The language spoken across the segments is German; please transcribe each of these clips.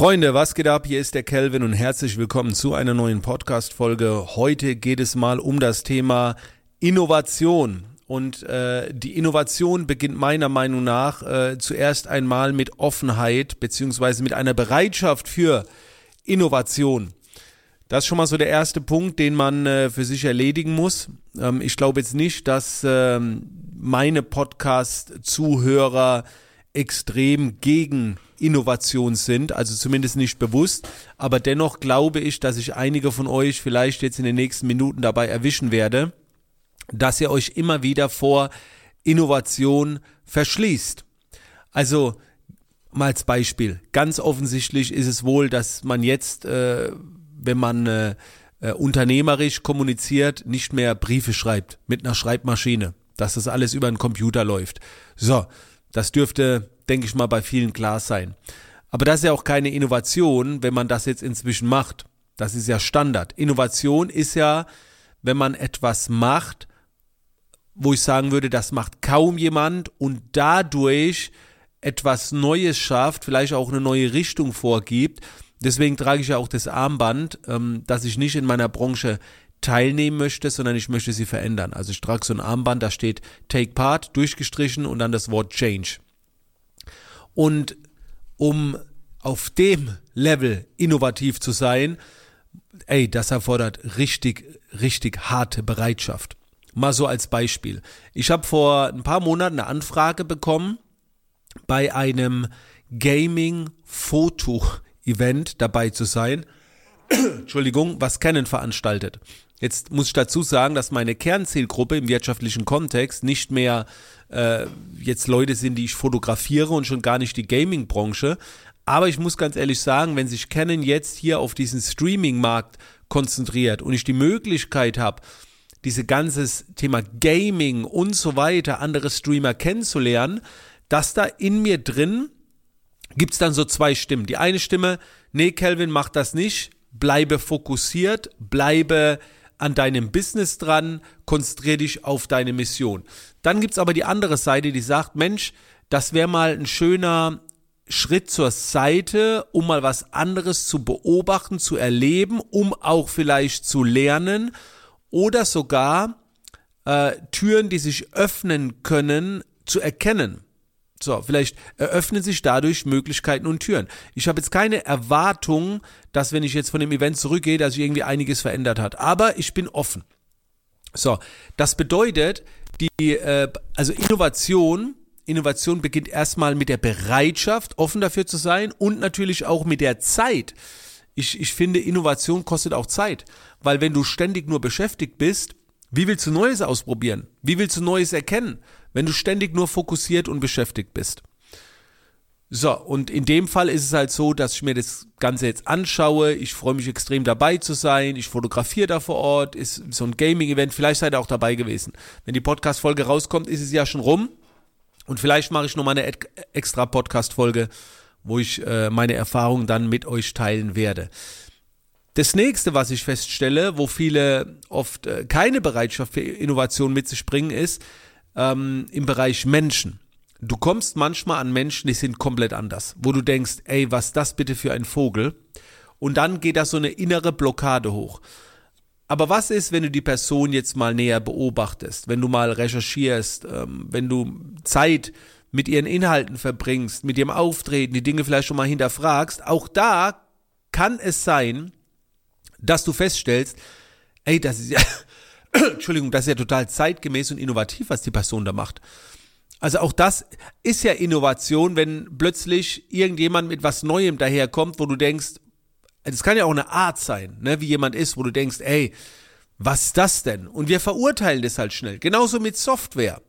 Freunde, was geht ab? Hier ist der Kelvin und herzlich willkommen zu einer neuen Podcast-Folge. Heute geht es mal um das Thema Innovation. Und äh, die Innovation beginnt meiner Meinung nach äh, zuerst einmal mit Offenheit beziehungsweise mit einer Bereitschaft für Innovation. Das ist schon mal so der erste Punkt, den man äh, für sich erledigen muss. Ähm, ich glaube jetzt nicht, dass ähm, meine Podcast-Zuhörer extrem gegen Innovation sind, also zumindest nicht bewusst. Aber dennoch glaube ich, dass ich einige von euch vielleicht jetzt in den nächsten Minuten dabei erwischen werde, dass ihr euch immer wieder vor Innovation verschließt. Also mal als Beispiel. Ganz offensichtlich ist es wohl, dass man jetzt, äh, wenn man äh, äh, unternehmerisch kommuniziert, nicht mehr Briefe schreibt mit einer Schreibmaschine, dass das alles über einen Computer läuft. So, das dürfte, denke ich mal, bei vielen klar sein. Aber das ist ja auch keine Innovation, wenn man das jetzt inzwischen macht. Das ist ja Standard. Innovation ist ja, wenn man etwas macht, wo ich sagen würde, das macht kaum jemand und dadurch etwas Neues schafft, vielleicht auch eine neue Richtung vorgibt. Deswegen trage ich ja auch das Armband, ähm, dass ich nicht in meiner Branche teilnehmen möchte, sondern ich möchte sie verändern. Also ich trage so ein Armband, da steht Take Part durchgestrichen und dann das Wort Change. Und um auf dem Level innovativ zu sein, ey, das erfordert richtig, richtig harte Bereitschaft. Mal so als Beispiel. Ich habe vor ein paar Monaten eine Anfrage bekommen, bei einem Gaming-Foto-Event dabei zu sein. Entschuldigung, was Canon veranstaltet. Jetzt muss ich dazu sagen, dass meine Kernzielgruppe im wirtschaftlichen Kontext nicht mehr äh, jetzt Leute sind, die ich fotografiere und schon gar nicht die Gaming-Branche. Aber ich muss ganz ehrlich sagen, wenn sich Canon jetzt hier auf diesen Streaming-Markt konzentriert und ich die Möglichkeit habe, diese ganzes Thema Gaming und so weiter, andere Streamer kennenzulernen, dass da in mir drin gibt's dann so zwei Stimmen. Die eine Stimme, nee, Kelvin, mach das nicht, bleibe fokussiert, bleibe an deinem Business dran, konzentriere dich auf deine Mission. Dann gibt's aber die andere Seite, die sagt, Mensch, das wäre mal ein schöner Schritt zur Seite, um mal was anderes zu beobachten, zu erleben, um auch vielleicht zu lernen oder sogar äh, Türen, die sich öffnen können, zu erkennen. So, vielleicht eröffnen sich dadurch Möglichkeiten und Türen. Ich habe jetzt keine Erwartung, dass wenn ich jetzt von dem Event zurückgehe, dass sich irgendwie einiges verändert hat. Aber ich bin offen. So, das bedeutet, die, äh, also Innovation, Innovation beginnt erstmal mit der Bereitschaft, offen dafür zu sein und natürlich auch mit der Zeit. Ich, ich finde, Innovation kostet auch Zeit, weil wenn du ständig nur beschäftigt bist, wie willst du Neues ausprobieren? Wie willst du Neues erkennen, wenn du ständig nur fokussiert und beschäftigt bist? So, und in dem Fall ist es halt so, dass ich mir das Ganze jetzt anschaue. Ich freue mich extrem dabei zu sein. Ich fotografiere da vor Ort. Ist so ein Gaming-Event. Vielleicht seid ihr auch dabei gewesen. Wenn die Podcast-Folge rauskommt, ist es ja schon rum. Und vielleicht mache ich noch mal eine extra Podcast-Folge, wo ich äh, meine Erfahrungen dann mit euch teilen werde. Das nächste, was ich feststelle, wo viele oft äh, keine Bereitschaft für Innovation mit sich bringen, ist ähm, im Bereich Menschen. Du kommst manchmal an Menschen, die sind komplett anders, wo du denkst, ey, was das bitte für ein Vogel? Und dann geht da so eine innere Blockade hoch. Aber was ist, wenn du die Person jetzt mal näher beobachtest, wenn du mal recherchierst, ähm, wenn du Zeit mit ihren Inhalten verbringst, mit ihrem Auftreten, die Dinge vielleicht schon mal hinterfragst? Auch da kann es sein, dass du feststellst, ey, das ist ja, Entschuldigung, das ist ja total zeitgemäß und innovativ, was die Person da macht. Also auch das ist ja Innovation, wenn plötzlich irgendjemand mit was Neuem daherkommt, wo du denkst, das kann ja auch eine Art sein, ne, wie jemand ist, wo du denkst, ey, was ist das denn? Und wir verurteilen das halt schnell. Genauso mit Software.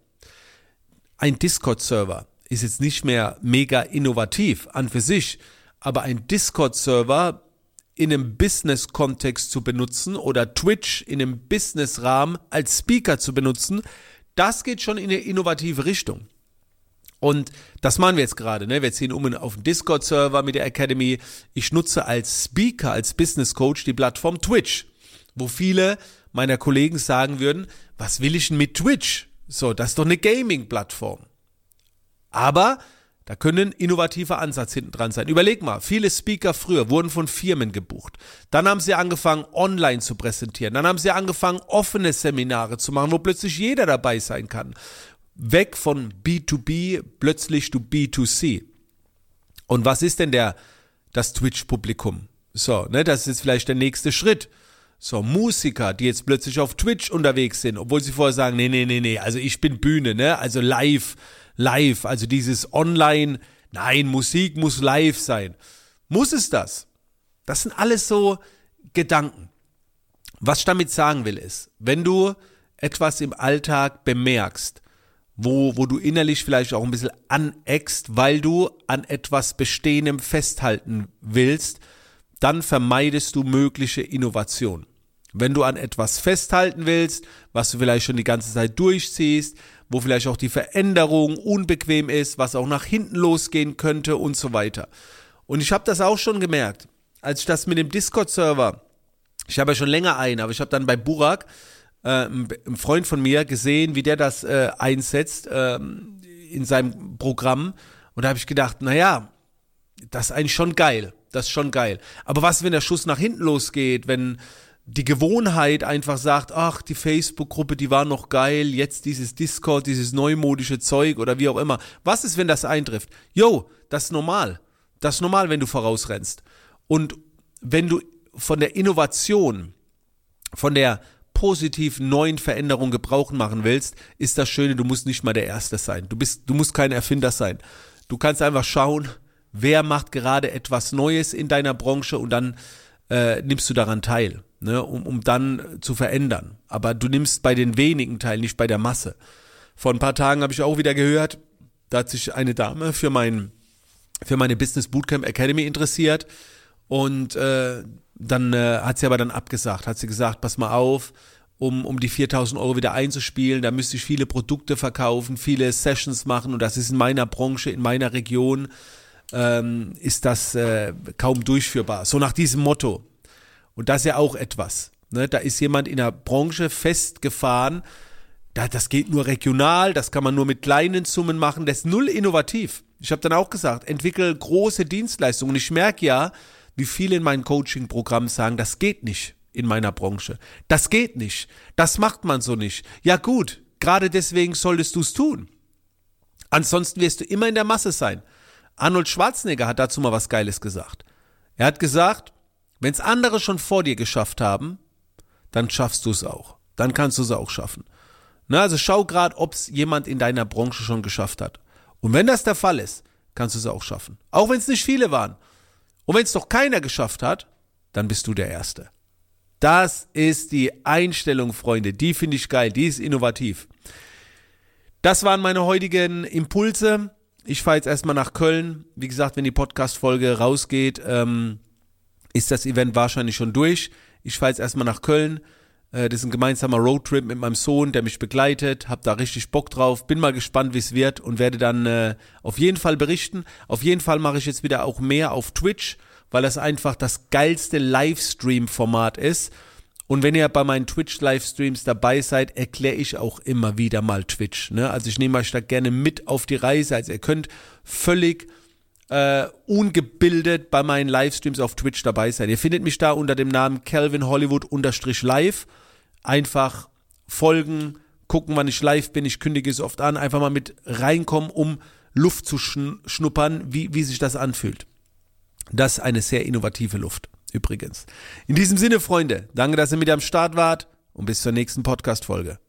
Ein Discord-Server ist jetzt nicht mehr mega innovativ an für sich, aber ein Discord-Server in einem Business-Kontext zu benutzen oder Twitch in einem Business-Rahmen als Speaker zu benutzen, das geht schon in eine innovative Richtung. Und das machen wir jetzt gerade. Ne? Wir ziehen um auf den Discord-Server mit der Academy. Ich nutze als Speaker, als Business Coach die Plattform Twitch, wo viele meiner Kollegen sagen würden, was will ich denn mit Twitch? So, das ist doch eine Gaming-Plattform. Aber Da können innovative Ansatz hinten dran sein. Überleg mal, viele Speaker früher wurden von Firmen gebucht. Dann haben sie angefangen, online zu präsentieren. Dann haben sie angefangen, offene Seminare zu machen, wo plötzlich jeder dabei sein kann. Weg von B2B plötzlich zu B2C. Und was ist denn der, das Twitch-Publikum? So, ne, das ist jetzt vielleicht der nächste Schritt. So, Musiker, die jetzt plötzlich auf Twitch unterwegs sind, obwohl sie vorher sagen, nee, nee, nee, nee, also ich bin Bühne, ne, also live, live, also dieses Online, nein, Musik muss live sein. Muss es das? Das sind alles so Gedanken. Was ich damit sagen will ist, wenn du etwas im Alltag bemerkst, wo, wo du innerlich vielleicht auch ein bisschen aneckst, weil du an etwas Bestehendem festhalten willst, dann vermeidest du mögliche Innovation. Wenn du an etwas festhalten willst, was du vielleicht schon die ganze Zeit durchziehst, wo vielleicht auch die Veränderung unbequem ist, was auch nach hinten losgehen könnte und so weiter. Und ich habe das auch schon gemerkt, als ich das mit dem Discord-Server, ich habe ja schon länger einen, aber ich habe dann bei Burak, äh, ein Freund von mir, gesehen, wie der das äh, einsetzt äh, in seinem Programm. Und da habe ich gedacht, naja, das ist eigentlich schon geil. Das ist schon geil. Aber was, wenn der Schuss nach hinten losgeht, wenn die Gewohnheit einfach sagt, ach, die Facebook-Gruppe, die war noch geil, jetzt dieses Discord, dieses neumodische Zeug oder wie auch immer. Was ist, wenn das eintrifft? Yo, das ist normal. Das ist normal, wenn du vorausrennst. Und wenn du von der Innovation, von der positiv neuen Veränderung Gebrauch machen willst, ist das Schöne, du musst nicht mal der Erste sein. Du bist, du musst kein Erfinder sein. Du kannst einfach schauen, wer macht gerade etwas Neues in deiner Branche und dann äh, nimmst du daran teil ne, um, um dann zu verändern. Aber du nimmst bei den wenigen teil, nicht bei der Masse. Vor ein paar Tagen habe ich auch wieder gehört, da hat sich eine Dame für mein für meine Business Bootcamp Academy interessiert und äh, dann äh, hat sie aber dann abgesagt, hat sie gesagt, pass mal auf, um, um die 4000 Euro wieder einzuspielen, da müsste ich viele Produkte verkaufen, viele Sessions machen und das ist in meiner Branche, in meiner Region, ähm, ist das äh, kaum durchführbar. So nach diesem Motto. Und das ist ja auch etwas. Ne? Da ist jemand in der Branche festgefahren, da, das geht nur regional, das kann man nur mit kleinen Summen machen, das ist null innovativ. Ich habe dann auch gesagt, entwickel große Dienstleistungen. Und ich merke ja, wie viele in meinem Coaching-Programm sagen, das geht nicht in meiner Branche. Das geht nicht. Das macht man so nicht. Ja gut, gerade deswegen solltest du es tun. Ansonsten wirst du immer in der Masse sein. Arnold Schwarzenegger hat dazu mal was Geiles gesagt. Er hat gesagt, wenn es andere schon vor dir geschafft haben, dann schaffst du es auch. Dann kannst du es auch schaffen. Na, also schau gerade, ob es jemand in deiner Branche schon geschafft hat. Und wenn das der Fall ist, kannst du es auch schaffen. Auch wenn es nicht viele waren. Und wenn es doch keiner geschafft hat, dann bist du der Erste. Das ist die Einstellung, Freunde. Die finde ich geil. Die ist innovativ. Das waren meine heutigen Impulse. Ich fahre jetzt erstmal nach Köln. Wie gesagt, wenn die Podcast-Folge rausgeht, ähm, ist das Event wahrscheinlich schon durch. Ich fahre jetzt erstmal nach Köln. Äh, das ist ein gemeinsamer Roadtrip mit meinem Sohn, der mich begleitet. Hab da richtig Bock drauf. Bin mal gespannt, wie es wird und werde dann äh, auf jeden Fall berichten. Auf jeden Fall mache ich jetzt wieder auch mehr auf Twitch, weil das einfach das geilste Livestream-Format ist. Und wenn ihr bei meinen Twitch-Livestreams dabei seid, erkläre ich auch immer wieder mal Twitch. Ne? Also ich nehme euch da gerne mit auf die Reise. Also ihr könnt völlig äh, ungebildet bei meinen Livestreams auf Twitch dabei sein. Ihr findet mich da unter dem Namen Calvin Hollywood live. Einfach folgen, gucken, wann ich live bin. Ich kündige es oft an. Einfach mal mit reinkommen, um Luft zu schnuppern, wie, wie sich das anfühlt. Das ist eine sehr innovative Luft, übrigens. In diesem Sinne, Freunde, danke, dass ihr mit am Start wart und bis zur nächsten Podcast-Folge.